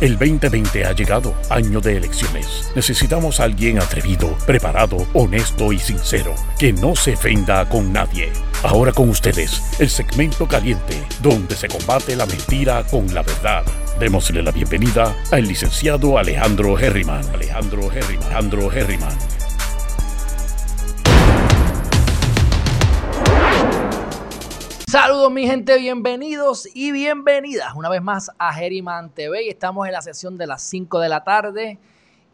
El 2020 ha llegado, año de elecciones. Necesitamos a alguien atrevido, preparado, honesto y sincero, que no se ofenda con nadie. Ahora con ustedes, el segmento caliente, donde se combate la mentira con la verdad. Démosle la bienvenida al licenciado Alejandro Herriman. Alejandro Herriman. Alejandro Herriman. Saludos mi gente, bienvenidos y bienvenidas una vez más a Geriman TV. Estamos en la sesión de las 5 de la tarde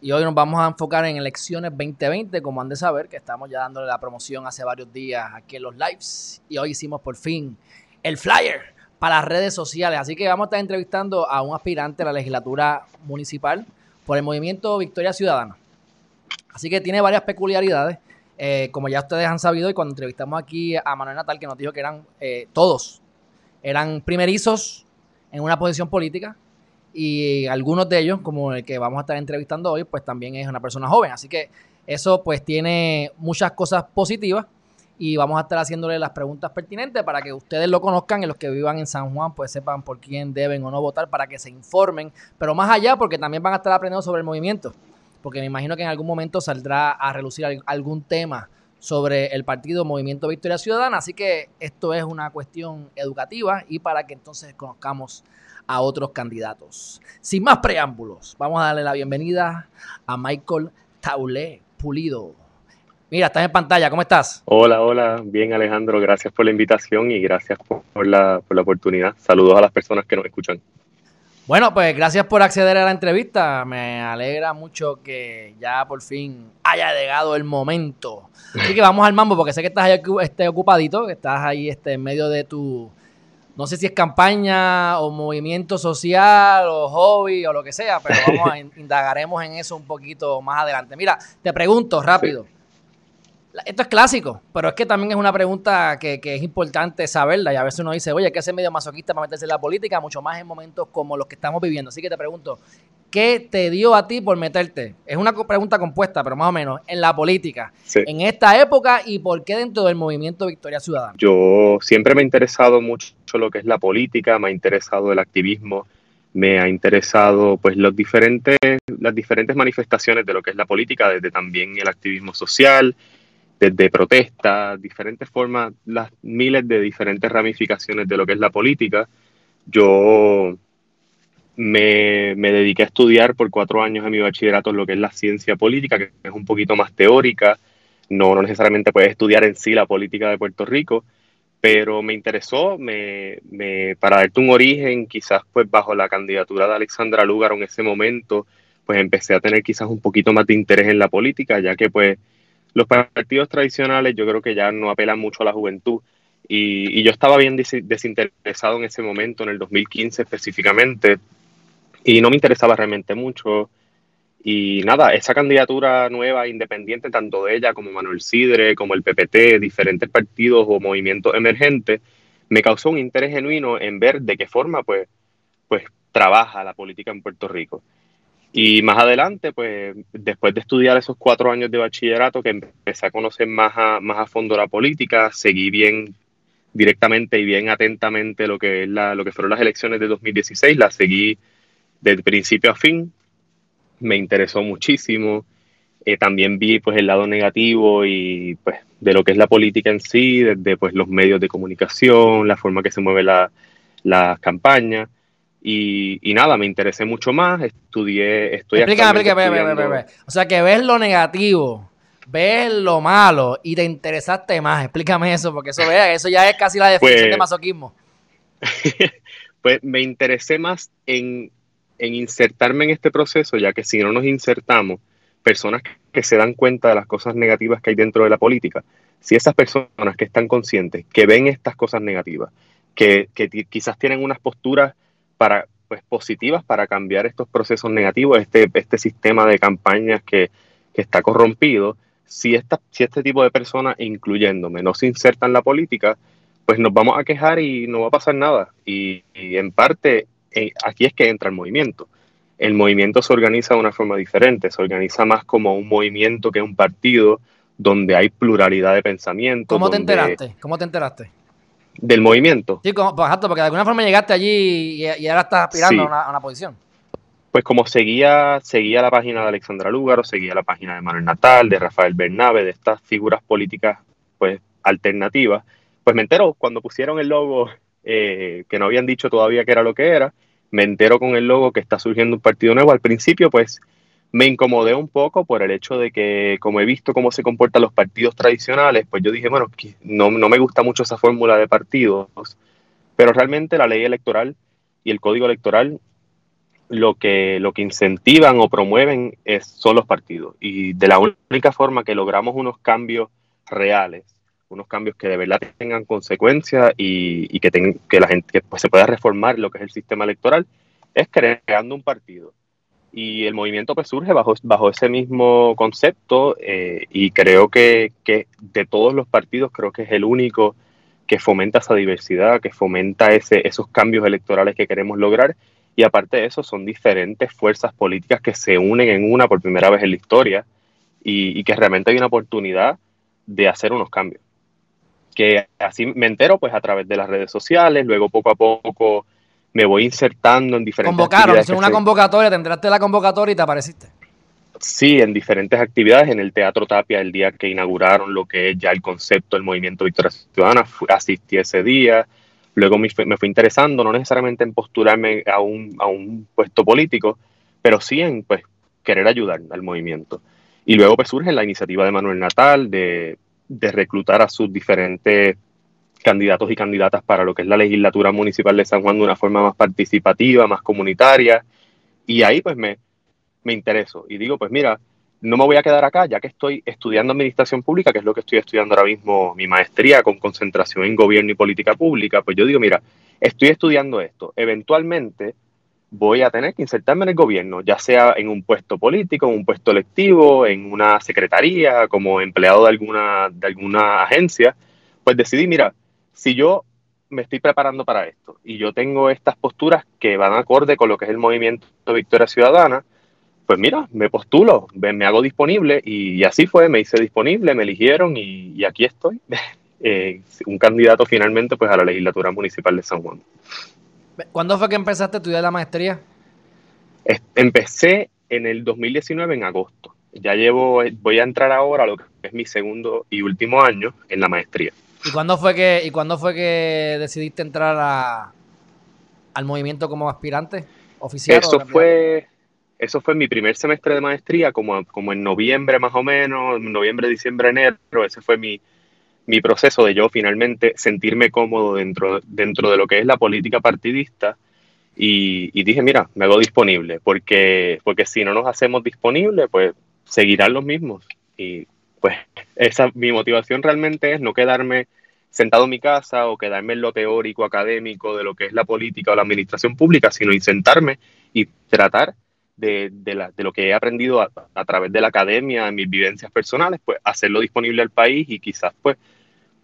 y hoy nos vamos a enfocar en elecciones 2020, como han de saber, que estamos ya dándole la promoción hace varios días aquí en los lives y hoy hicimos por fin el flyer para las redes sociales. Así que vamos a estar entrevistando a un aspirante a la legislatura municipal por el movimiento Victoria Ciudadana. Así que tiene varias peculiaridades. Eh, como ya ustedes han sabido, y cuando entrevistamos aquí a Manuel Natal, que nos dijo que eran eh, todos, eran primerizos en una posición política, y algunos de ellos, como el que vamos a estar entrevistando hoy, pues también es una persona joven. Así que eso pues tiene muchas cosas positivas y vamos a estar haciéndole las preguntas pertinentes para que ustedes lo conozcan y los que vivan en San Juan pues sepan por quién deben o no votar para que se informen, pero más allá porque también van a estar aprendiendo sobre el movimiento porque me imagino que en algún momento saldrá a relucir algún tema sobre el partido Movimiento Victoria Ciudadana, así que esto es una cuestión educativa y para que entonces conozcamos a otros candidatos. Sin más preámbulos, vamos a darle la bienvenida a Michael Taulé Pulido. Mira, estás en pantalla, ¿cómo estás? Hola, hola, bien Alejandro, gracias por la invitación y gracias por la, por la oportunidad. Saludos a las personas que nos escuchan. Bueno, pues gracias por acceder a la entrevista. Me alegra mucho que ya por fin haya llegado el momento. Así que vamos al mambo, porque sé que estás ahí este, ocupadito, que estás ahí este, en medio de tu, no sé si es campaña o movimiento social o hobby o lo que sea, pero vamos a indagaremos en eso un poquito más adelante. Mira, te pregunto rápido. Esto es clásico, pero es que también es una pregunta que, es importante saberla. Y a veces uno dice, oye, ¿qué hace medio masoquista para meterse en la política? Mucho más en momentos como los que estamos viviendo. Así que te pregunto, ¿qué te dio a ti por meterte? Es una pregunta compuesta, pero más o menos, en la política, en esta época y por qué dentro del movimiento Victoria Ciudadana. Yo siempre me ha interesado mucho lo que es la política, me ha interesado el activismo, me ha interesado pues los diferentes, las diferentes manifestaciones de lo que es la política, desde también el activismo social, desde protestas, diferentes formas, miles de diferentes ramificaciones de lo que es la política. Yo me, dediqué a estudiar por cuatro años en mi bachillerato lo que es la ciencia política, que es un poquito más teórica, no, no necesariamente puedes estudiar en sí la política de Puerto Rico, pero me interesó, me, me, para darte un origen, quizás pues bajo la candidatura de Alexandra Lugar en ese momento, pues empecé a tener quizás un poquito más de interés en la política, ya que pues los partidos tradicionales yo creo que ya no apelan mucho a la juventud. Y, yo estaba bien desinteresado en ese momento, en el 2015 específicamente, y no me interesaba realmente mucho. Y nada, esa candidatura nueva, independiente, tanto de ella como Manuel Sidre, como el PPT, diferentes partidos o movimientos emergentes, me causó un interés genuino en ver de qué forma pues, pues trabaja la política en Puerto Rico. Y más adelante, pues después de estudiar esos cuatro años de bachillerato, que empecé a conocer más a, más a fondo la política, seguí bien directamente y bien atentamente lo que, es la, lo que fueron las elecciones de 2016, las seguí de principio a fin, me interesó muchísimo. Eh, también vi pues el lado negativo y pues de lo que es la política en sí, desde pues los medios de comunicación, la forma que se mueve la, las campañas. Y, nada, me interesé mucho más, estudié, estoy Explícame, explícame, O sea, que ves lo negativo, ves lo malo y te interesaste más. Explícame eso, porque eso, vea, eso ya es casi la definición de pues masoquismo. pues me interesé más en, en insertarme en este proceso, ya que si no nos insertamos, personas que se dan cuenta de las cosas negativas que hay dentro de la política, si esas personas que están conscientes, que ven estas cosas negativas, que, que quizás tienen unas posturas para, pues, positivas para cambiar estos procesos negativos, este, este sistema de campañas que, está corrompido. Si, esta, si este tipo de personas, incluyéndome, no se insertan en la política, pues nos vamos a quejar y no va a pasar nada. Y, en parte, eh, aquí es que entra el movimiento. El movimiento se organiza de una forma diferente, se organiza más como un movimiento que un partido donde hay pluralidad de pensamiento. ¿Cómo te enteraste? ¿Cómo te enteraste? Del movimiento. Sí, como, pues, porque de alguna forma llegaste allí y, ahora estás aspirando a, una, posición. pues como seguía, seguía la página de Alexandra Lúgaro, seguía la página de Manuel Natal, de Rafael Bernabe, de estas figuras políticas pues alternativas, pues me entero cuando pusieron el logo eh, que no habían dicho todavía que era lo que era, me entero con el logo que está surgiendo un partido nuevo. Al principio pues me incomodé un poco por el hecho de que como he visto cómo se comportan los partidos tradicionales, pues yo dije, bueno, no, no me gusta mucho esa fórmula de partidos, pero realmente la ley electoral y el código electoral lo que, lo que incentivan o promueven es, son los partidos. Y de la única forma que logramos unos cambios reales, unos cambios que de verdad tengan consecuencias y, que, que la gente pues, se pueda reformar lo que es el sistema electoral, es creando un partido. Y el movimiento pues surge bajo, bajo ese mismo concepto eh, y creo que, que, de todos los partidos creo que es el único que fomenta esa diversidad, que fomenta ese, esos cambios electorales que queremos lograr y aparte de eso, son diferentes fuerzas políticas que se unen en una por primera vez en la historia y, que realmente hay una oportunidad de hacer unos cambios. Que así me entero pues a través de las redes sociales, luego poco a poco me voy insertando en diferentes Convocaron, hicieron una convocatoria, te la convocatoria y te apareciste. Sí, en diferentes actividades, en el Teatro Tapia, el día que inauguraron lo que es ya el concepto del movimiento Victoria Ciudadana, asistí ese día, Luego me, fue interesando, no necesariamente en postularme a un, a un puesto político, pero sí en pues, querer ayudar al movimiento. Y luego pues surge la iniciativa de Manuel Natal de, de reclutar a sus diferentes candidatos y candidatas para lo que es la legislatura municipal de San Juan de una forma más participativa, más comunitaria. Y ahí pues me, me intereso y digo, pues mira, no me voy a quedar acá, ya que estoy estudiando administración pública, que es lo que estoy estudiando ahora mismo, mi maestría con concentración en gobierno y política pública, pues yo digo, mira, estoy estudiando esto, eventualmente voy a tener que insertarme en el gobierno, ya sea en un puesto político, en un puesto electivo, en una secretaría, como empleado de alguna, de alguna agencia, pues decidí, mira, si yo me estoy preparando para esto y yo tengo estas posturas que van acorde con lo que es el movimiento de Victoria Ciudadana, pues mira, me postulo, me hago disponible y, así fue, me hice disponible, me eligieron y, aquí estoy, eh, un candidato finalmente pues a la legislatura municipal de San Juan. ¿Cuándo fue que empezaste a estudiar la maestría? Empecé en el 2019 en agosto. Ya llevo, voy a entrar ahora a lo que es mi segundo y último año en la maestría. ¿Y cuándo fue que, y cuándo fue que decidiste entrar a, al movimiento como aspirante oficial? Eso fue eso fue mi primer semestre de maestría, como, como en noviembre más o menos, noviembre, diciembre, enero, ese fue mi, proceso de yo finalmente sentirme cómodo dentro, dentro de lo que es la política partidista y, dije, mira, me hago disponible, porque, porque si no nos hacemos disponibles, pues seguirán los mismos. Y pues esa, mi motivación realmente es no quedarme sentado en mi casa o quedarme en lo teórico, académico de lo que es la política o la administración pública, sino sentarme y tratar de, la, de, lo que he aprendido a, través de la academia, en mis vivencias personales, pues hacerlo disponible al país y quizás pues,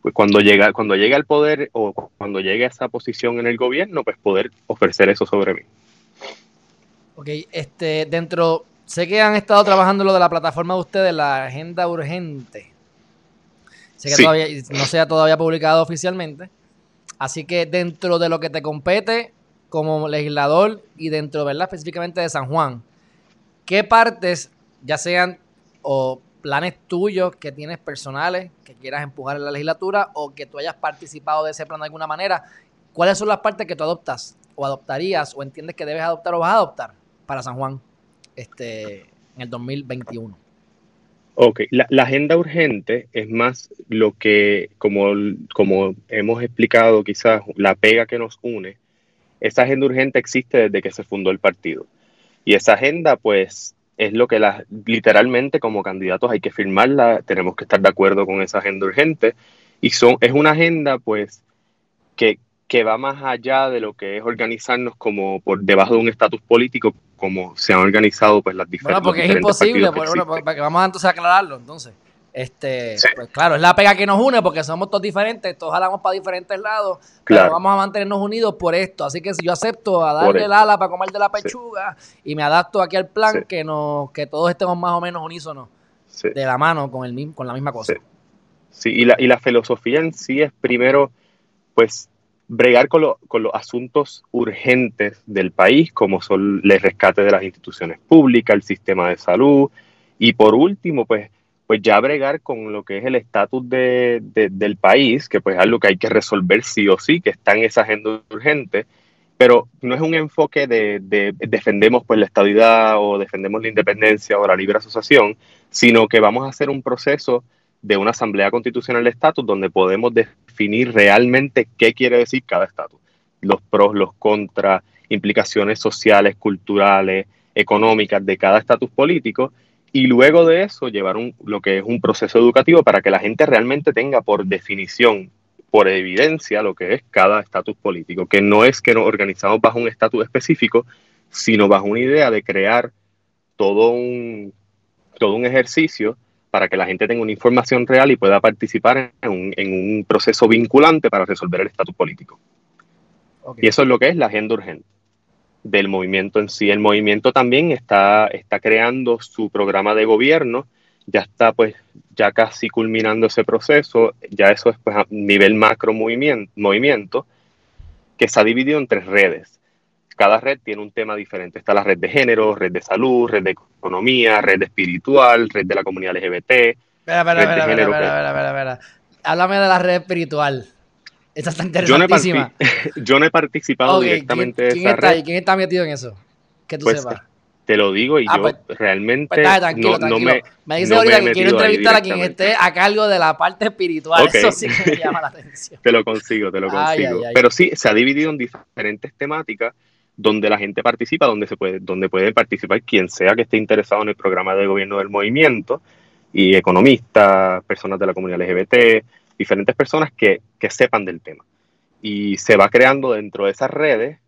pues cuando, llega, cuando llegue al poder o cuando llegue a esa posición en el gobierno, pues poder ofrecer eso sobre mí. Ok, este, dentro, sé que han estado trabajando lo de la plataforma de ustedes, la agenda urgente. Sé que todavía, no se ha todavía publicado oficialmente. Así que dentro de lo que te compete, como legislador y dentro, ¿verdad? Específicamente de San Juan, ¿qué partes, ya sean o planes tuyos que tienes personales que quieras empujar en la legislatura o que tú hayas participado de ese plan de alguna manera, cuáles son las partes que tú adoptas o adoptarías o entiendes que debes adoptar o vas a adoptar para San Juan este, en el 2021? Ok, la, agenda urgente es más lo que, como, como hemos explicado, quizás la pega que nos une esa agenda urgente existe desde que se fundó el partido. Y esa agenda, pues, es lo que la, literalmente como candidatos hay que firmarla, tenemos que estar de acuerdo con esa agenda urgente. Y son, es una agenda, pues, que, que va más allá de lo que es organizarnos como por debajo de un estatus político, como se han organizado pues las diferentes. Bueno, porque es imposible, bueno, vamos entonces a aclararlo entonces. Este, pues claro, es la pega que nos une porque somos todos diferentes, todos jalamos para diferentes lados, pero vamos a mantenernos unidos por esto. Así que si yo acepto a darle el ala para comer de la pechuga y me adapto aquí al plan, que nos, que todos estemos más o menos unísonos de la mano con el con la misma cosa. Sí, y, la, y la filosofía en sí es primero, pues, bregar con, con, los asuntos urgentes del país, como son el rescate de las instituciones públicas, el sistema de salud, y por último, pues, pues ya bregar con lo que es el estatus de, del país, que pues es algo que hay que resolver sí o sí, que está en esa agenda urgente, pero no es un enfoque de, de, defendemos pues la estabilidad o defendemos la independencia o la libre asociación, sino que vamos a hacer un proceso de una asamblea constitucional de estatus donde podemos definir realmente qué quiere decir cada estatus, los pros, los contras, implicaciones sociales, culturales, económicas de cada estatus político y luego de eso llevar un, lo que es un proceso educativo para que la gente realmente tenga por definición, por evidencia, lo que es cada estatus político, que no es que nos organizamos bajo un estatus específico, sino bajo una idea de crear todo un, todo un ejercicio para que la gente tenga una información real y pueda participar en un, proceso vinculante para resolver el estatus político. Y eso es lo que es la agenda urgente del movimiento en sí. El movimiento también está, está creando su programa de gobierno, ya está pues ya casi culminando ese proceso, ya eso es pues a nivel macro movimiento, movimiento que se ha dividido en tres redes cada red tiene un tema diferente. Está la red de género, red de salud, red de economía, red espiritual, red de la comunidad LGBT. Espera, espera, espera, espera, espera, espera, Háblame de la red espiritual. Esa está interesantísima. Yo no he, participado directamente ¿quién, esa está, red. ¿Quién está metido en eso? Que tú pues, sepas. Te lo digo y ah, yo pues, realmente pues, tranquilo, no, me, me dice ahorita que quiero entrevistar a quien esté a cargo de la parte espiritual. Eso sí que me llama la atención. te lo consigo, te lo consigo. Pero sí, se ha dividido en diferentes temáticas donde la gente participa, donde, se puede, donde puede participar quien sea que esté interesado en el programa de gobierno del movimiento, y economistas, personas de la comunidad LGBT, diferentes personas que, que sepan del tema. Y se va creando dentro de esas redes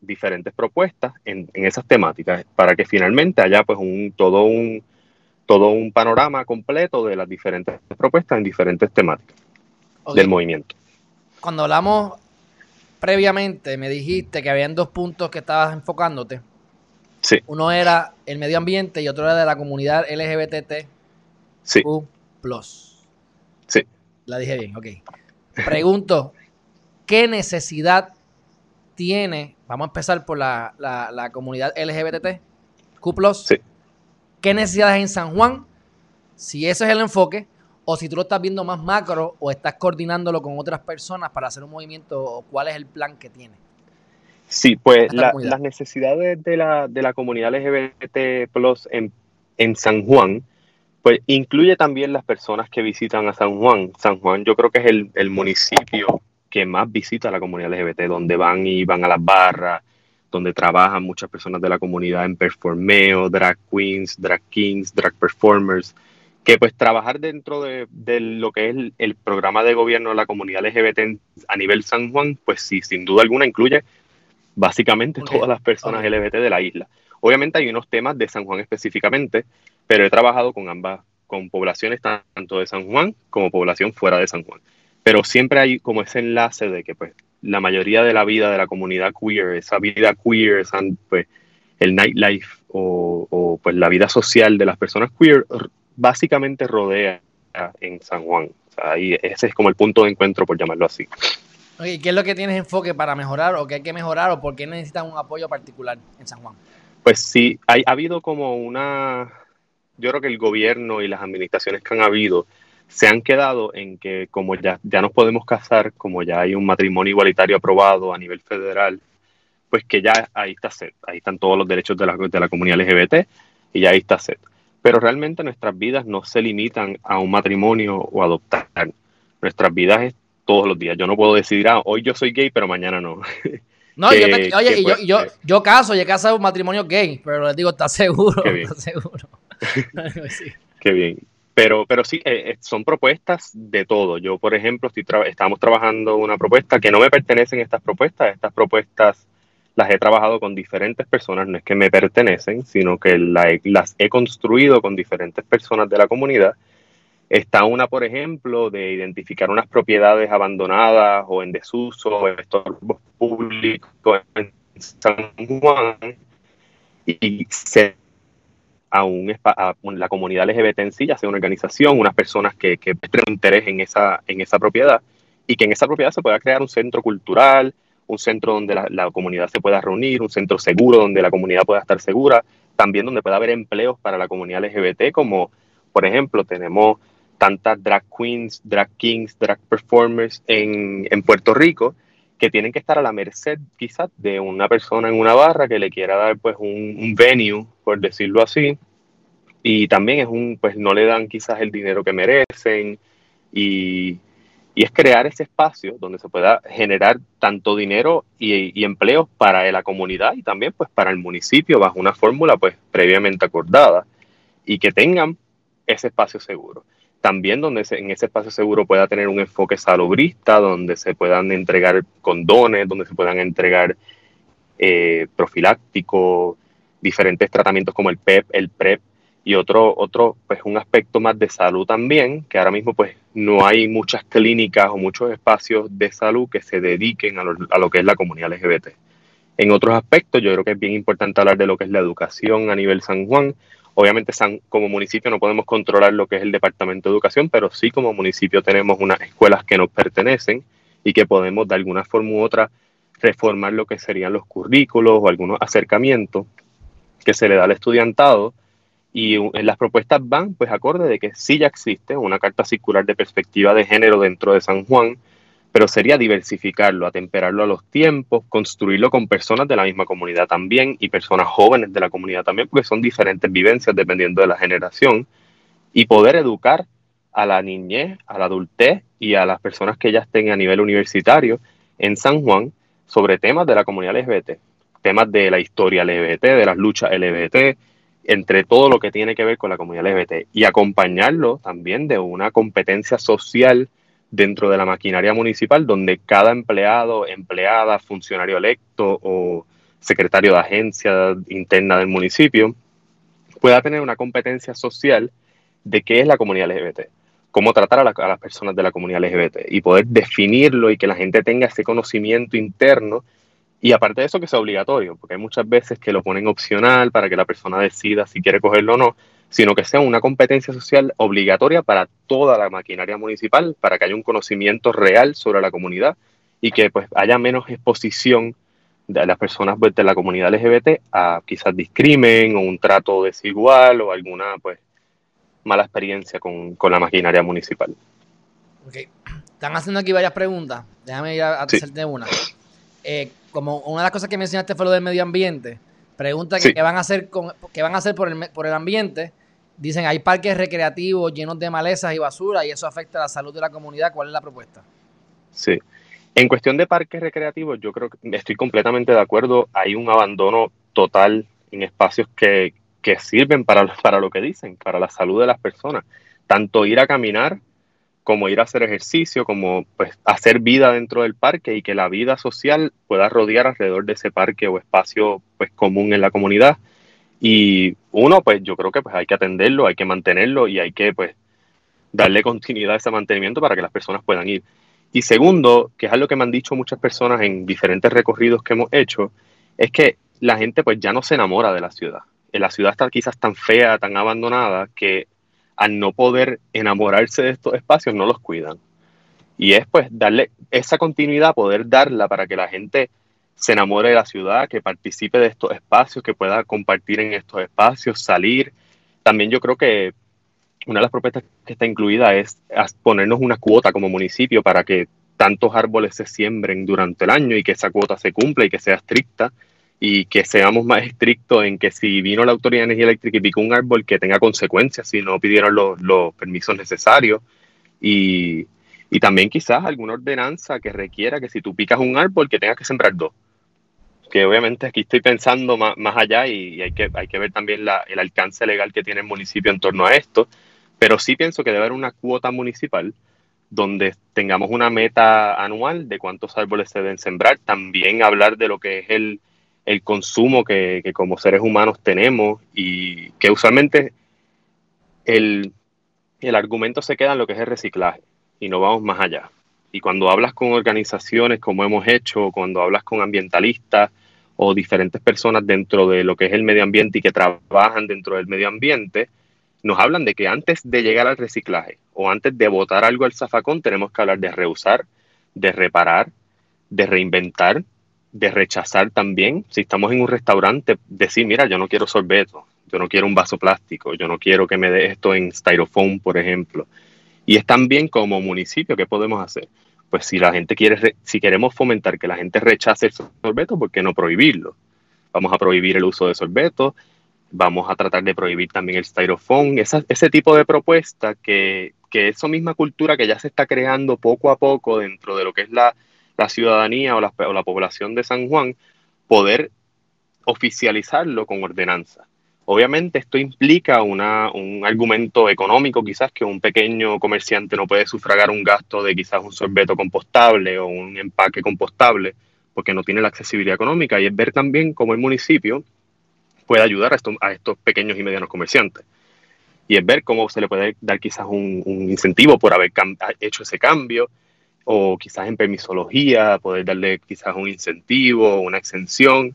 diferentes propuestas en, en, esas temáticas para que finalmente haya pues un todo un todo un panorama completo de las diferentes propuestas en diferentes temáticas del movimiento. Cuando hablamos previamente me dijiste que habían dos puntos que estabas enfocándote. Sí. Uno era el medio ambiente y otro era de la comunidad LGBT. Sí. Sí. La dije bien, ok. Pregunto, ¿qué necesidad tiene? Vamos a empezar por la, la, comunidad LGBT, Q. Sí. ¿Qué necesidades en San Juan? Si ese es el enfoque, o si tú lo estás viendo más macro o estás coordinándolo con otras personas para hacer un movimiento, ¿cuál es el plan que tiene? Sí, pues las necesidades de la, de la comunidad LGBT Plus en, en San Juan, pues incluye también las personas que visitan a San Juan. San Juan yo creo que es el, el municipio que más visita a la comunidad LGBT, donde van y van a las barras, donde trabajan muchas personas de la comunidad en performeo, drag queens, drag kings, drag performers que pues trabajar dentro de, lo que es el, programa de gobierno de la comunidad LGBT a nivel San Juan, pues sí, sin duda alguna incluye básicamente todas las personas LGBT de la isla. Obviamente hay unos temas de San Juan específicamente, pero he trabajado con ambas, con poblaciones tanto de San Juan como población fuera de San Juan. Pero siempre hay como ese enlace de que pues la mayoría de la vida de la comunidad queer, esa vida queer, pues el nightlife o, o pues la vida social de las personas queer básicamente rodea en San Juan. O sea, ahí, ese es como el punto de encuentro, por llamarlo así. ¿Y ¿qué es lo que tienes enfoque para mejorar o qué hay que mejorar o por qué necesitan un apoyo particular en San Juan? Pues sí, hay, ha habido como una, yo creo que el gobierno y las administraciones que han habido se han quedado en que como ya, ya nos podemos casar, como ya hay un matrimonio igualitario aprobado a nivel federal, pues que ya ahí está set, ahí están todos los derechos de la, de la comunidad LGBT y ya ahí está set. Pero realmente nuestras vidas no se limitan a un matrimonio o adoptar. Nuestras vidas es todos los días. Yo no puedo decidir, ah, hoy yo soy gay, pero mañana no. No, yo oye, yo, yo, yo, caso, yo he casado un matrimonio gay, pero les digo, está seguro? Bien. seguro? Qué bien. Pero, pero sí, eh, eh, son propuestas de todo. Yo, por ejemplo, estoy estamos trabajando una propuesta que no me pertenecen estas propuestas. Estas propuestas las he trabajado con diferentes personas, no es que me pertenecen, sino que las he construido con diferentes personas de la comunidad. Está una, por ejemplo, de identificar unas propiedades abandonadas o en desuso o estorbos públicos en San Juan y se a, un, a la comunidad LGBT en sí, ya sea una organización, unas personas que, que interés en esa, en esa propiedad y que en esa propiedad se pueda crear un centro cultural, un centro donde la, comunidad se pueda reunir, un centro seguro donde la comunidad pueda estar segura, también donde pueda haber empleos para la comunidad LGBT, como por ejemplo tenemos tantas drag queens, drag kings, drag performers en, Puerto Rico que tienen que estar a la merced quizás de una persona en una barra que le quiera dar pues un, un, venue, por decirlo así, y también es un, pues no le dan quizás el dinero que merecen y, y es crear ese espacio donde se pueda generar tanto dinero y, y, empleos para la comunidad y también pues para el municipio bajo una fórmula pues previamente acordada y que tengan ese espacio seguro. También donde en ese espacio seguro pueda tener un enfoque salobrista, donde se puedan entregar condones, donde se puedan entregar eh, profilácticos, diferentes tratamientos como el PEP, el PrEP y otro, otro, pues un aspecto más de salud también, que ahora mismo pues no hay muchas clínicas o muchos espacios de salud que se dediquen a lo, a lo que es la comunidad LGBT. En otros aspectos, yo creo que es bien importante hablar de lo que es la educación a nivel San Juan, Obviamente como municipio no podemos controlar lo que es el Departamento de Educación, pero sí como municipio tenemos unas escuelas que nos pertenecen y que podemos de alguna forma u otra reformar lo que serían los currículos o algunos acercamientos que se le da al estudiantado y en las propuestas van pues acorde de que sí ya existe una carta circular de perspectiva de género dentro de San Juan, pero sería diversificarlo, atemperarlo a los tiempos, construirlo con personas de la misma comunidad también y personas jóvenes de la comunidad también, porque son diferentes vivencias dependiendo de la generación, y poder educar a la niñez, a la adultez y a las personas que ya estén a nivel universitario en San Juan sobre temas de la comunidad LGBT, temas de la historia LGBT, de las luchas LGBT, entre todo lo que tiene que ver con la comunidad LGBT, y acompañarlo también de una competencia social dentro de la maquinaria municipal, donde cada empleado, empleada, funcionario electo o secretario de agencia interna del municipio pueda tener una competencia social de qué es la comunidad LGBT, cómo tratar a, las personas de la comunidad LGBT y poder definirlo y que la gente tenga ese conocimiento interno y aparte de eso que sea obligatorio, porque hay muchas veces que lo ponen opcional para que la persona decida si quiere cogerlo o no, sino que sea una competencia social obligatoria para toda la maquinaria municipal, para que haya un conocimiento real sobre la comunidad y que pues haya menos exposición de las personas pues, de la comunidad LGBT a quizás discrimen o un trato desigual o alguna pues mala experiencia con, la maquinaria municipal. Ok, están haciendo aquí varias preguntas, déjame ir a, hacerte una. Eh, como una de las cosas que mencionaste fue lo del medio ambiente, pregunta que qué van a hacer con, qué van a hacer por el, por el ambiente Dicen, hay parques recreativos llenos de malezas y basura y eso afecta a la salud de la comunidad. ¿Cuál es la propuesta? Sí. En cuestión de parques recreativos, yo creo que estoy completamente de acuerdo. Hay un abandono total en espacios que, que sirven para, para lo que dicen, para la salud de las personas. Tanto ir a caminar como ir a hacer ejercicio, como pues hacer vida dentro del parque y que la vida social pueda rodear alrededor de ese parque o espacio pues común en la comunidad. Y uno, pues yo creo que pues hay que atenderlo, hay que mantenerlo y hay que pues darle continuidad a ese mantenimiento para que las personas puedan ir. Y segundo, que es algo que me han dicho muchas personas en diferentes recorridos que hemos hecho, es que la gente pues ya no se enamora de la ciudad. La ciudad está quizás tan fea, tan abandonada, que al no poder enamorarse de estos espacios no los cuidan. Y es pues darle esa continuidad, poder darla para que la gente se enamore de la ciudad, que participe de estos espacios, que pueda compartir en estos espacios, salir. También yo creo que una de las propuestas que está incluida es ponernos una cuota como municipio para que tantos árboles se siembren durante el año y que esa cuota se cumpla y que sea estricta y que seamos más estrictos en que si vino la Autoridad de Energía Eléctrica y picó un árbol, que tenga consecuencias si no pidieron los, los permisos necesarios. Y, y también quizás alguna ordenanza que requiera que si tú picas un árbol, que tengas que sembrar dos. Que obviamente aquí estoy pensando más, allá y, hay, que, hay que ver también el alcance legal que tiene el municipio en torno a esto, pero sí pienso que debe haber una cuota municipal donde tengamos una meta anual de cuántos árboles se deben sembrar, también hablar de lo que es el, consumo que, como seres humanos tenemos y que usualmente el, el argumento se queda en lo que es el reciclaje y no vamos más allá. Y cuando hablas con organizaciones como hemos hecho, cuando hablas con ambientalistas, o diferentes personas dentro de lo que es el medio ambiente y que trabajan dentro del medio ambiente, nos hablan de que antes de llegar al reciclaje o antes de botar algo al zafacón tenemos que hablar de reusar, de reparar, de reinventar, de rechazar también. Si estamos en un restaurante, decir, mira, yo no quiero sorbeto, yo no quiero un vaso plástico, yo no quiero que me dé esto en styrofoam, por ejemplo. Y es también como municipio, ¿qué podemos hacer? Pues si la gente quiere, si queremos fomentar que la gente rechace el sorbeto, ¿por qué no prohibirlo? Vamos a prohibir el uso de sorbeto, vamos a tratar de prohibir también el styrofoam, ese tipo de propuesta que, que esa misma cultura que ya se está creando poco a poco dentro de lo que es la, la ciudadanía o la, o la población de San Juan, poder oficializarlo con ordenanza. Obviamente esto implica una, un argumento económico, quizás que un pequeño comerciante no puede sufragar un gasto de quizás un sorbeto compostable o un empaque compostable porque no tiene la accesibilidad económica y es ver también cómo el municipio puede ayudar a, a estos pequeños y medianos comerciantes. Y es ver cómo se le puede dar quizás un incentivo por haber hecho ese cambio, o quizás en permisología, poder darle quizás un incentivo, una exención.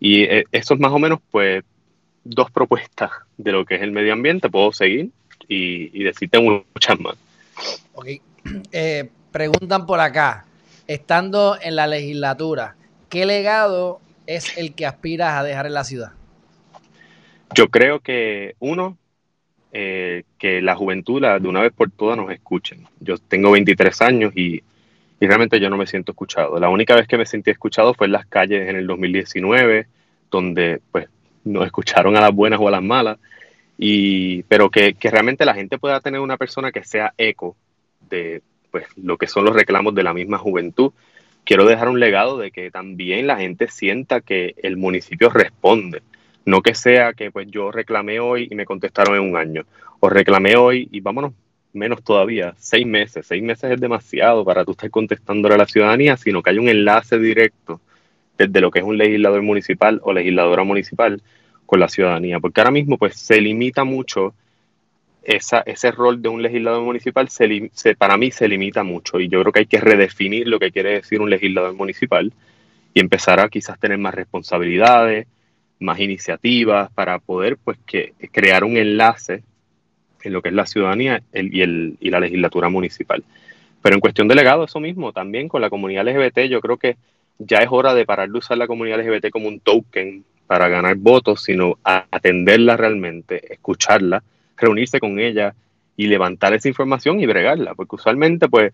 Y eh, eso es más o menos, pues, dos propuestas de lo que es el medio ambiente. Puedo seguir y, y decirte muchas más. Ok. Eh, preguntan por acá, estando en la legislatura, ¿qué legado es el que aspiras a dejar en la ciudad? Yo creo que uno, eh, que la juventud de una vez por todas nos escuchen. Yo tengo 23 años y, y, realmente yo no me siento escuchado. La única vez que me sentí escuchado fue en las calles en el 2019, donde pues nos escucharon a las buenas o a las malas, y, pero que, que realmente la gente pueda tener una persona que sea eco de pues, lo que son los reclamos de la misma juventud. Quiero dejar un legado de que también la gente sienta que el municipio responde no que sea que pues yo reclamé hoy y me contestaron en un año, o reclamé hoy y vámonos, menos todavía, seis meses. Seis meses es demasiado para tú estar contestándole a la ciudadanía, sino que hay un enlace directo desde lo que es un legislador municipal o legisladora municipal con la ciudadanía. Porque ahora mismo pues se limita mucho esa, ese rol de un legislador municipal, se, para mí se limita mucho y yo creo que hay que redefinir lo que quiere decir un legislador municipal y empezar a quizás tener más responsabilidades, más iniciativas para poder pues que crear un enlace en lo que es la ciudadanía y, el, y la legislatura municipal. Pero en cuestión de legado, eso mismo, también con la comunidad LGBT, yo creo que ya es hora de parar de usar la comunidad LGBT como un token para ganar votos, sino atenderla realmente, escucharla, reunirse con ella y levantar esa información y bregarla, porque usualmente pues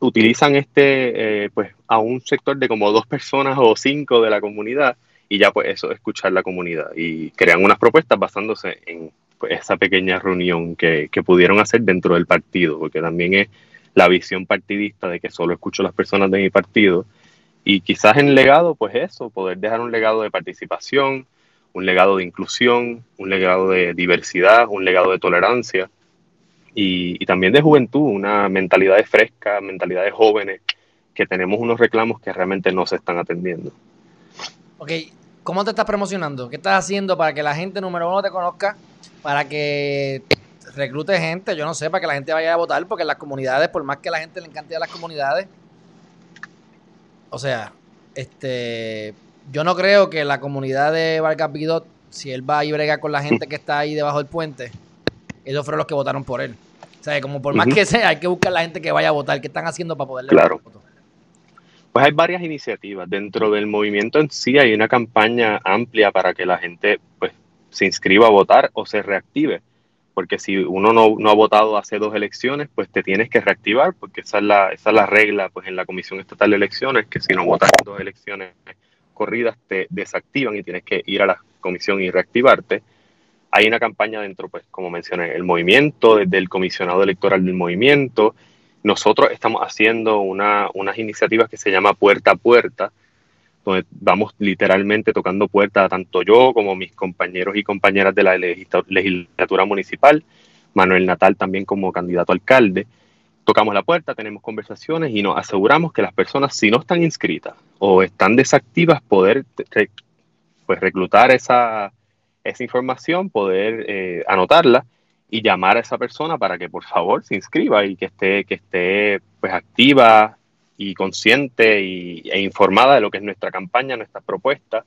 utilizan este eh, pues a un sector de como dos personas o cinco de la comunidad y ya pues eso, escuchar la comunidad y crean unas propuestas basándose en pues, esa pequeña reunión que, que, pudieron hacer dentro del partido, porque también es la visión partidista de que solo escucho a las personas de mi partido y quizás en legado pues eso, poder dejar un legado de participación, un legado de inclusión, un legado de diversidad, un legado de tolerancia y, y también de juventud, una mentalidad de fresca, mentalidad de jóvenes, que tenemos unos reclamos que realmente no se están atendiendo. Ok, ¿Cómo te estás promocionando? ¿Qué estás haciendo para que la gente número uno te conozca? Para que reclute gente, yo no sé, para que la gente vaya a votar, porque en las comunidades, por más que a la gente le encante a las comunidades, o sea, este, yo no creo que la comunidad de Vargas Bidot, si él va y brega con la gente que está ahí debajo del puente, ellos fueron los que votaron por él. O sea, como por más que sea, hay que buscar a la gente que vaya a votar. ¿Qué están haciendo para poderle claro. votar? Pues hay varias iniciativas. Dentro del movimiento en sí hay una campaña amplia para que la gente pues, se inscriba a votar o se reactive. Porque si uno no, ha votado hace dos elecciones, pues te tienes que reactivar, porque esa es la, esa es la regla pues, en la Comisión Estatal de Elecciones, que si no votas en dos elecciones corridas te desactivan y tienes que ir a la comisión y reactivarte. Hay una campaña dentro, pues como mencioné, el movimiento, desde el comisionado electoral del movimiento, nosotros estamos haciendo una, unas iniciativas que se llama Puerta a Puerta, donde vamos literalmente tocando puertas, tanto yo como mis compañeros y compañeras de la legislatura municipal, Manuel Natal también como candidato a alcalde. Tocamos la puerta, tenemos conversaciones y nos aseguramos que las personas, si no están inscritas o están desactivas, poder pues, reclutar esa, esa información, poder eh, anotarla y llamar a esa persona para que por favor se inscriba y que esté, que esté pues activa y consciente y, e informada de lo que es nuestra campaña, nuestras propuestas.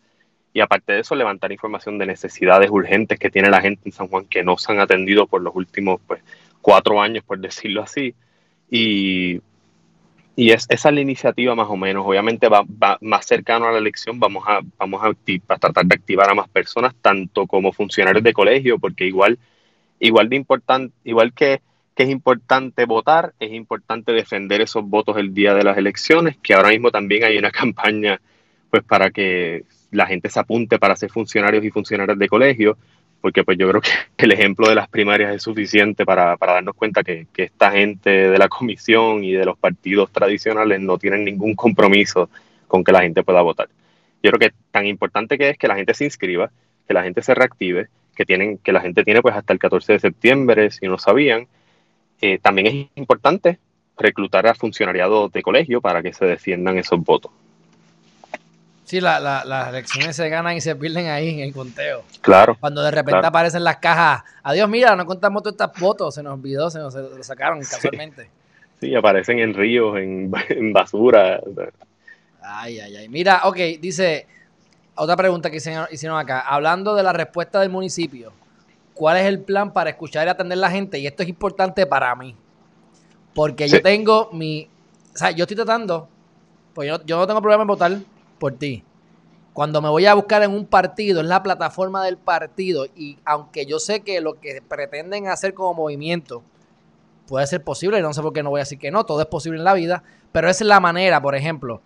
Y aparte de eso, levantar información de necesidades urgentes que tiene la gente en San Juan que no se han atendido por los últimos pues, cuatro años, por decirlo así. Y y es, esa es la iniciativa más o menos. Obviamente va, más cercano a la elección, vamos a, vamos a, tratar de activar a más personas, tanto como funcionarios de colegio, porque igual, igual de importante, igual que, que es importante votar, es importante defender esos votos el día de las elecciones, que ahora mismo también hay una campaña pues para que la gente se apunte para ser funcionarios y funcionarios de colegio porque pues yo creo que el ejemplo de las primarias es suficiente para, darnos cuenta que, esta gente de la comisión y de los partidos tradicionales no tienen ningún compromiso con que la gente pueda votar. Yo creo que tan importante que es que la gente se inscriba, que la gente se reactive, que, tienen, que la gente tiene pues hasta el 14 de septiembre, si no sabían. Eh, también es importante reclutar a funcionariado de colegio para que se defiendan esos votos. Sí, las elecciones se ganan y se pierden ahí en el conteo. Claro. Cuando de repente aparecen las cajas, adiós, mira, no contamos todas estas fotos, se nos olvidó, se nos lo sacaron casualmente. Sí, aparecen en ríos, en, basura. Ay, ay, ay. Mira, ok, dice, otra pregunta que hicieron acá. Hablando de la respuesta del municipio, ¿cuál es el plan para escuchar y atender a la gente? Y esto es importante para mí. Porque yo tengo mi. O sea, yo estoy tratando. Pues yo, yo no tengo problema en votar por ti. Cuando me voy a buscar en un partido, es la plataforma del partido. Y aunque yo sé que lo que pretenden hacer como movimiento puede ser posible, no sé por qué no voy a decir que no, todo es posible en la vida, pero esa es la manera, por ejemplo.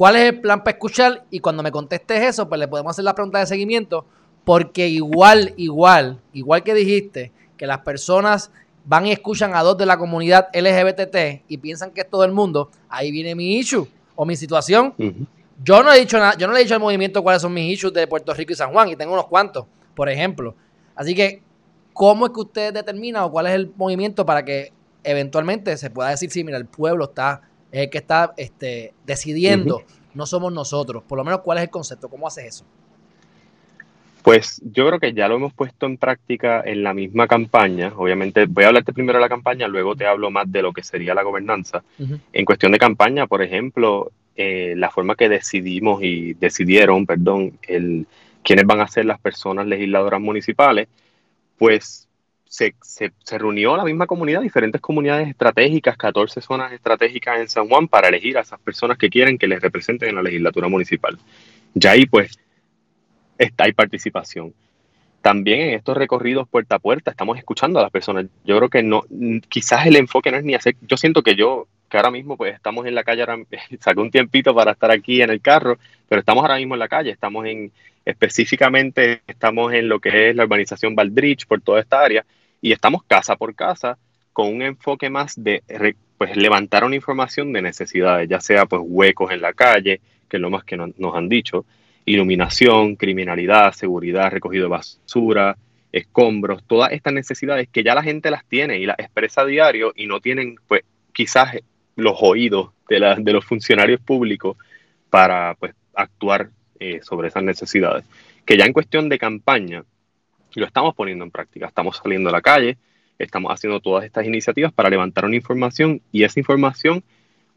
¿Cuál es el plan para escuchar? Y cuando me contestes eso, pues le podemos hacer la pregunta de seguimiento, porque igual, igual, igual que dijiste, que las personas van y escuchan a dos de la comunidad LGBT y piensan que es todo el mundo, ahí viene mi issue o mi situación. Yo no he dicho nada, yo no le he dicho al movimiento cuáles son mis issues de Puerto Rico y San Juan, y tengo unos cuantos, por ejemplo. Así que, ¿cómo es que ustedes determinan o cuál es el movimiento para que eventualmente se pueda decir, sí, mira, el pueblo está, es el que está este, decidiendo, no somos nosotros? Por lo menos, ¿cuál es el concepto? ¿Cómo haces eso? Pues yo creo que ya lo hemos puesto en práctica en la misma campaña. Obviamente voy a hablarte primero de la campaña, luego te hablo más de lo que sería la gobernanza. En cuestión de campaña, por ejemplo, eh, la forma que decidimos y decidieron, perdón, el, quiénes van a ser las personas legisladoras municipales, pues se, se, reunió la misma comunidad, diferentes comunidades estratégicas, 14 zonas estratégicas en San Juan para elegir a esas personas que quieren que les representen en la legislatura municipal. Ya ahí pues está, hay participación. También en estos recorridos puerta a puerta estamos escuchando a las personas. Yo creo que no, quizás el enfoque no es ni hacer, yo siento que yo que ahora mismo pues estamos en la calle, ahora, saqué un tiempito para estar aquí en el carro, pero estamos ahora mismo en la calle, estamos en, específicamente estamos en lo que es la urbanización Valdrich, por toda esta área, y estamos casa por casa con un enfoque más de pues levantar una información de necesidades, ya sea pues huecos en la calle, que es lo más que nos han dicho, iluminación, criminalidad, seguridad, recogido de basura, escombros, todas estas necesidades que ya la gente las tiene y las expresa a diario y no tienen pues quizás los oídos de, de los funcionarios públicos para pues, actuar eh, sobre esas necesidades. Que ya en cuestión de campaña, lo estamos poniendo en práctica, estamos saliendo a la calle, estamos haciendo todas estas iniciativas para levantar una información y esa información,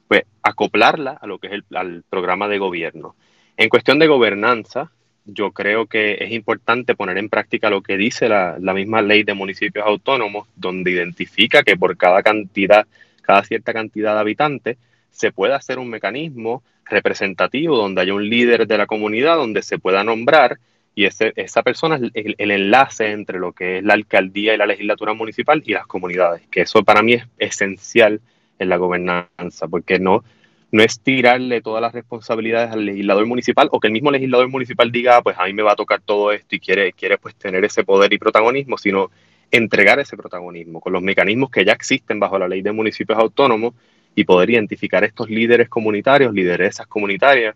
pues, acoplarla a lo que es el al programa de gobierno. En cuestión de gobernanza, yo creo que es importante poner en práctica lo que dice la, la misma ley de municipios autónomos, donde identifica que por cada cantidad cada cierta cantidad de habitantes, se puede hacer un mecanismo representativo donde haya un líder de la comunidad donde se pueda nombrar y ese, esa persona es el, enlace entre lo que es la alcaldía y la legislatura municipal y las comunidades, que eso para mí es esencial en la gobernanza, porque no, no es tirarle todas las responsabilidades al legislador municipal o que el mismo legislador municipal diga, ah, pues a mí me va a tocar todo esto y quiere, quiere pues tener ese poder y protagonismo, sino entregar ese protagonismo con los mecanismos que ya existen bajo la ley de municipios autónomos y poder identificar estos líderes comunitarios, lideresas comunitarias,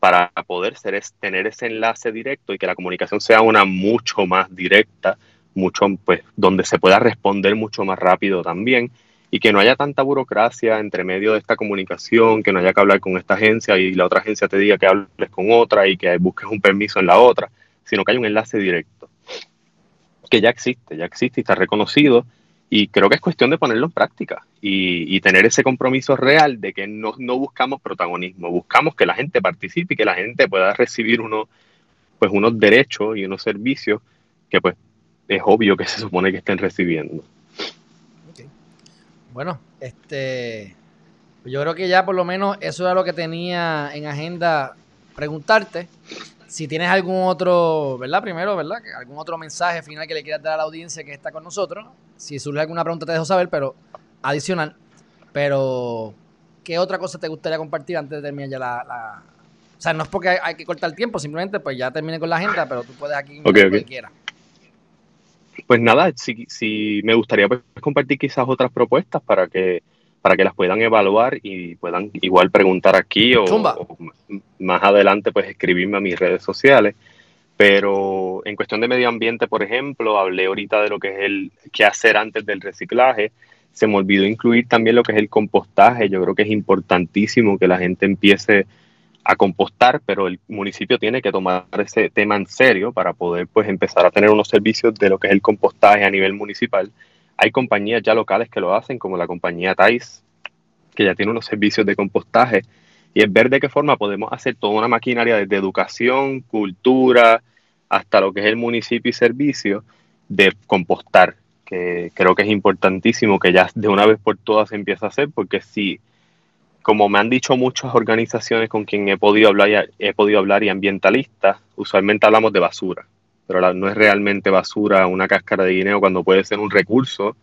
para poder ser, tener ese enlace directo y que la comunicación sea una mucho más directa, mucho, pues, donde se pueda responder mucho más rápido también y que no haya tanta burocracia entre medio de esta comunicación, que no haya que hablar con esta agencia y la otra agencia te diga que hables con otra y que busques un permiso en la otra, sino que haya un enlace directo que ya existe, ya existe y está reconocido. Y creo que es cuestión de ponerlo en práctica y, tener ese compromiso real de que no, buscamos protagonismo, buscamos que la gente participe y que la gente pueda recibir uno, pues unos derechos y unos servicios que pues es obvio que se supone que estén recibiendo. Bueno, este Yo creo que ya por lo menos eso era lo que tenía en agenda preguntarte. Si tienes algún otro, ¿verdad? Primero, ¿verdad? Algún otro mensaje final que le quieras dar a la audiencia que está con nosotros. Si surge alguna pregunta te dejo saber, pero adicional. Pero, ¿qué otra cosa te gustaría compartir antes de terminar ya la... O sea, no es porque hay, que cortar el tiempo, simplemente pues ya termine con la agenda, pero tú puedes aquí okay, okay. quieras. Pues nada, si, si me gustaría pues, compartir quizás otras propuestas para que para que las puedan evaluar y puedan igual preguntar aquí o, más adelante pues escribirme a mis redes sociales. Pero en cuestión de medio ambiente, por ejemplo, hablé ahorita de lo que es el qué hacer antes del reciclaje. Se me olvidó incluir también lo que es el compostaje. Yo creo que es importantísimo que la gente empiece a compostar, pero el municipio tiene que tomar ese tema en serio para poder pues empezar a tener unos servicios de lo que es el compostaje a nivel municipal hay compañías ya locales que lo hacen, como la compañía Thais, que ya tiene unos servicios de compostaje. Y es ver de qué forma podemos hacer toda una maquinaria desde educación, cultura, hasta lo que es el municipio y servicio de compostar, que creo que es importantísimo que ya de una vez por todas se empiece a hacer, porque si, como me han dicho muchas organizaciones con quien he podido hablar, he podido hablar y ambientalistas, usualmente hablamos de basura pero no es realmente basura una cáscara de guineo cuando puede ser un recurso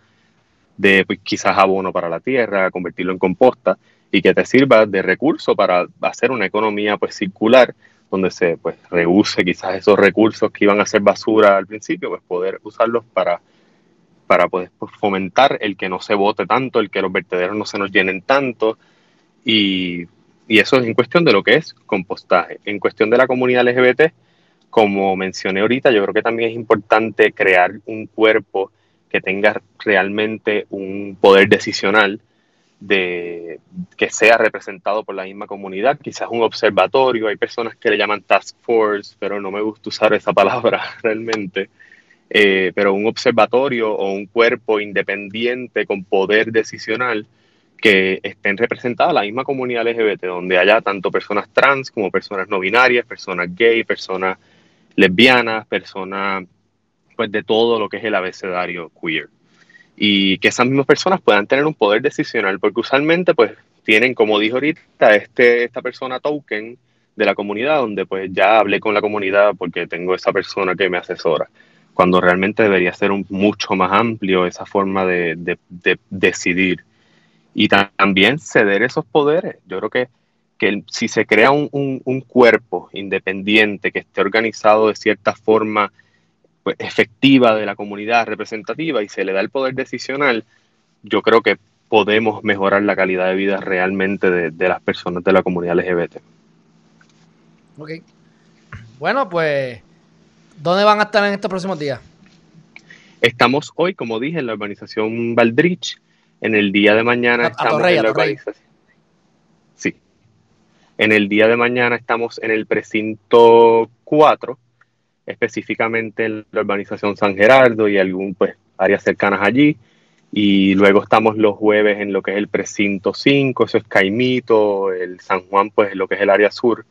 de pues, quizás abono para la tierra, convertirlo en composta y que te sirva de recurso para hacer una economía pues circular donde se pues reuse quizás esos recursos que iban a ser basura al principio, pues poder usarlos para, para poder pues, fomentar el que no se bote tanto, el que los vertederos no se nos llenen tanto y, y eso es en cuestión de lo que es compostaje. En cuestión de la comunidad LGBT, como mencioné ahorita, yo creo que también es importante crear un cuerpo que tenga realmente un poder decisional de que sea representado por la misma comunidad, quizás un observatorio, hay personas que le llaman task force, pero no me gusta usar esa palabra realmente, eh, pero un observatorio o un cuerpo independiente con poder decisional que estén representadas la misma comunidad LGBT, donde haya tanto personas trans como personas no binarias, personas gay, personas lesbianas, personas pues de todo lo que es el abecedario queer. Y que esas mismas personas puedan tener un poder decisional, porque usualmente pues tienen, como dijo ahorita, este, esta persona token de la comunidad, donde pues ya hablé con la comunidad porque tengo esa persona que me asesora, cuando realmente debería ser un, mucho más amplio esa forma de, de decidir. Y también ceder esos poderes. Yo creo que que si se crea un, cuerpo independiente que esté organizado de cierta forma pues, efectiva de la comunidad representativa y se le da el poder decisional, yo creo que podemos mejorar la calidad de vida realmente de, las personas de la comunidad LGBT. Ok. Bueno, pues, ¿dónde van a estar en estos próximos días? Estamos hoy, como dije, en la urbanización Valdrich. En el día de mañana estamos en la urbanización. Sí, en el día de mañana estamos en el precinto 4, específicamente en la urbanización San Gerardo y algún pues áreas cercanas allí. Y luego estamos los jueves en lo que es el precinto 5, eso es Caimito, el San Juan, pues lo que es el área sur,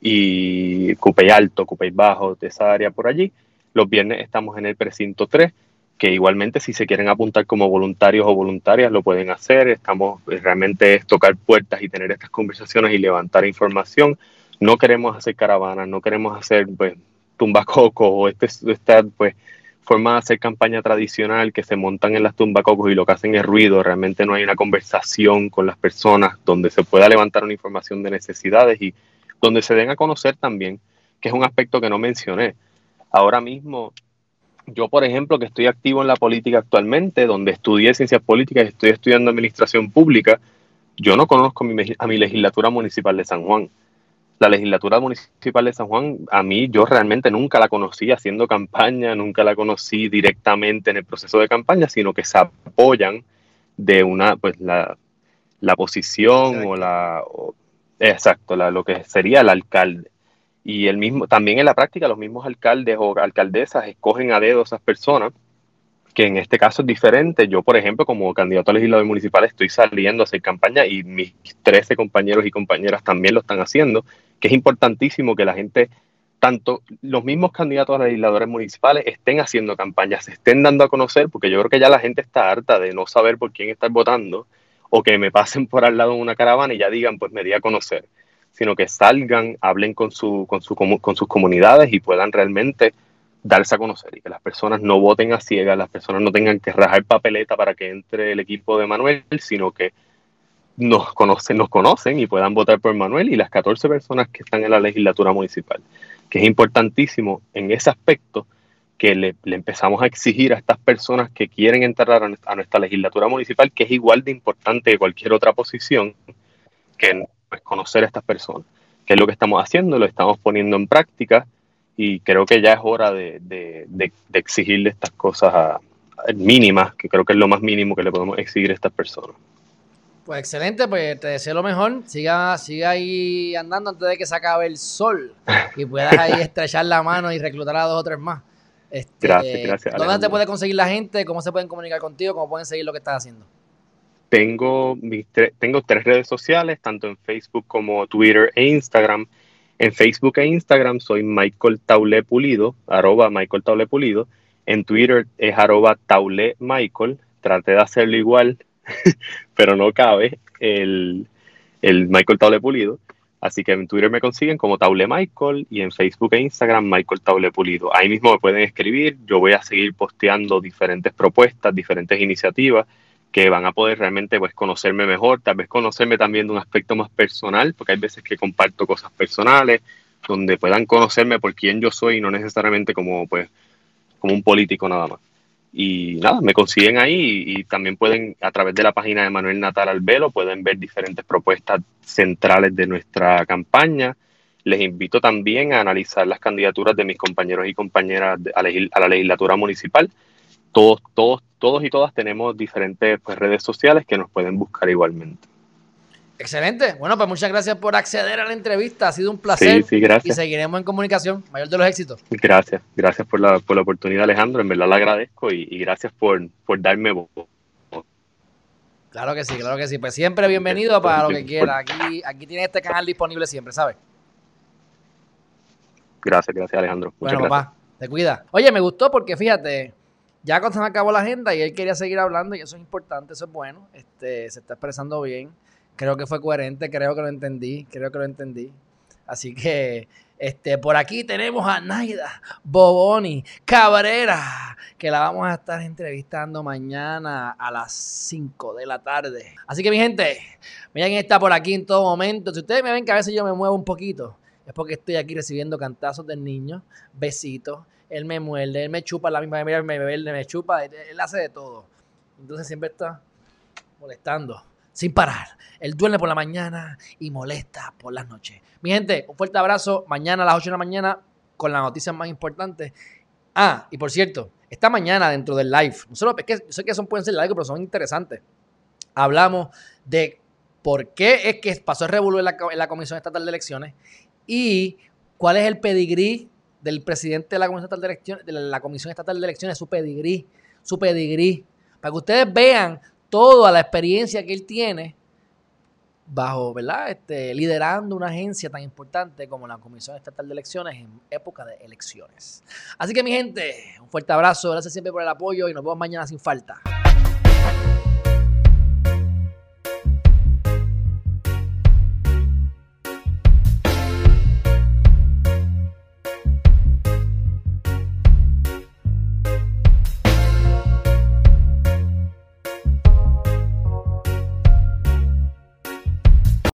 y Cupey Alto, Cupey Bajo, de esa área por allí. Los viernes estamos en el precinto 3 que igualmente si se quieren apuntar como voluntarios o voluntarias lo pueden hacer. Estamos eh, realmente tocar puertas y tener estas conversaciones y levantar información. No queremos hacer caravanas, no queremos hacer pues tumbacocos o este, esta pues forma de hacer campaña tradicional que se montan en las tumbacocos y lo que hacen es ruido. Realmente no hay una conversación con las personas donde se pueda levantar una información de necesidades y donde se den a conocer también, que es un aspecto que no mencioné. Ahora mismo yo, por ejemplo, que estoy activo en la política actualmente, donde estudié ciencias políticas y estoy estudiando administración pública, yo no conozco a mi legislatura municipal de San Juan. La legislatura municipal de San Juan, a mí yo realmente nunca la conocí haciendo campaña, nunca la conocí directamente en el proceso de campaña, sino que se apoyan de una, pues la, la posición o la, exacto, la, lo que sería el alcalde. Y el mismo, también en la práctica los mismos alcaldes o alcaldesas escogen a dedo a esas personas, que en este caso es diferente. Yo, por ejemplo, como candidato a legislador municipal estoy saliendo a hacer campaña y mis 13 compañeros y compañeras también lo están haciendo, que es importantísimo que la gente, tanto los mismos candidatos a legisladores municipales estén haciendo campañas, se estén dando a conocer, porque yo creo que ya la gente está harta de no saber por quién estar votando o que me pasen por al lado de una caravana y ya digan, pues me di a conocer, sino que salgan, hablen con, su, con, su, con sus comunidades y puedan realmente darse a conocer y que las personas no voten a ciegas, las personas no tengan que rajar papeleta para que entre el equipo de Manuel, sino que nos conocen, nos conocen y puedan votar por Manuel y las 14 personas que están en la legislatura municipal, que es importantísimo en ese aspecto que le, empezamos a exigir a estas personas que quieren entrar a nuestra, legislatura municipal, que es igual de importante que cualquier otra posición, que pues, conocer a estas personas, que es lo que estamos haciendo, lo estamos poniendo en práctica y creo que ya es hora de, exigirle estas cosas mínimas, que creo que es lo más mínimo que le podemos exigir a estas personas. Pues excelente, pues te deseo lo mejor. Siga, siga ahí andando antes de que se acabe el sol y puedas ahí estrechar la mano y reclutar a dos o tres más. Este, gracias, gracias. ¿Dónde te puede conseguir la gente? ¿Cómo se pueden comunicar contigo? ¿Cómo pueden seguir lo que estás haciendo? Tengo, tengo tres redes sociales, tanto en Facebook como Twitter e Instagram. En Facebook e Instagram soy Michael Taule Pulido, arroba Michael Taule Pulido. En Twitter es arroba Taule Michael. Traté de hacerlo igual, pero no cabe el, el Michael Taule Pulido. Así que en Twitter me consiguen como Taule Michael y en Facebook e Instagram Michael Taule Pulido. Ahí mismo me pueden escribir. Yo voy a seguir posteando diferentes propuestas, diferentes iniciativas que van a poder realmente pues conocerme mejor, tal vez conocerme también de un aspecto más personal, porque hay veces que comparto cosas personales, donde puedan conocerme por quién yo soy y no necesariamente como pues como un político nada más. Y nada, me consiguen ahí y, también pueden, a través de la página de Manuel Natal Albelo, pueden ver diferentes propuestas centrales de nuestra campaña. Les invito también a analizar las candidaturas de mis compañeros y compañeras a, la legislatura municipal. Todos, todos, todos y todas tenemos diferentes pues, redes sociales que nos pueden buscar igualmente. Excelente. Bueno, pues muchas gracias por acceder a la entrevista. Ha sido un placer. Sí, sí, gracias. Y seguiremos en comunicación. Mayor de los éxitos. Gracias. Gracias por la, por la oportunidad, Alejandro. En verdad la agradezco y, gracias por, por darme voz. Claro que sí, claro que sí. Pues siempre bienvenido para lo que quiera. Aquí, aquí tiene este canal disponible siempre, ¿sabes? Gracias, gracias, Alejandro. Muchas bueno, papá, te cuida. Oye, me gustó porque fíjate, ya cuando se me acabó la agenda y él quería seguir hablando, y eso es importante, eso es bueno. Este, se está expresando bien. Creo que fue coherente, creo que lo entendí, creo que lo entendí. Así que este, por aquí tenemos a Naida Boboni Cabrera, que la vamos a estar entrevistando mañana a las 5 de la tarde. Así que mi gente, miren está por aquí en todo momento. Si ustedes me ven que a veces yo me muevo un poquito, es porque estoy aquí recibiendo cantazos del niño, besitos, él me muerde, él me chupa la misma, mira, me, me, me chupa, él hace de todo. Entonces siempre está molestando sin parar. Él duerme por la mañana y molesta por las noches. Mi gente, un fuerte abrazo. Mañana a las 8 de la mañana con las noticias más importantes. Ah, y por cierto, esta mañana dentro del live, no solo, es que, sé que son pueden ser largos, pero son interesantes. Hablamos de por qué es que pasó el revuelo en la, Comisión Estatal de Elecciones y cuál es el pedigrí del presidente de la Comisión Estatal de Elecciones, de la Comisión Estatal de Elecciones, su pedigrí, su pedigrí, para que ustedes vean toda la experiencia que él tiene bajo, ¿verdad? Este, liderando una agencia tan importante como la Comisión Estatal de Elecciones en época de elecciones. Así que mi gente, un fuerte abrazo, gracias siempre por el apoyo y nos vemos mañana sin falta.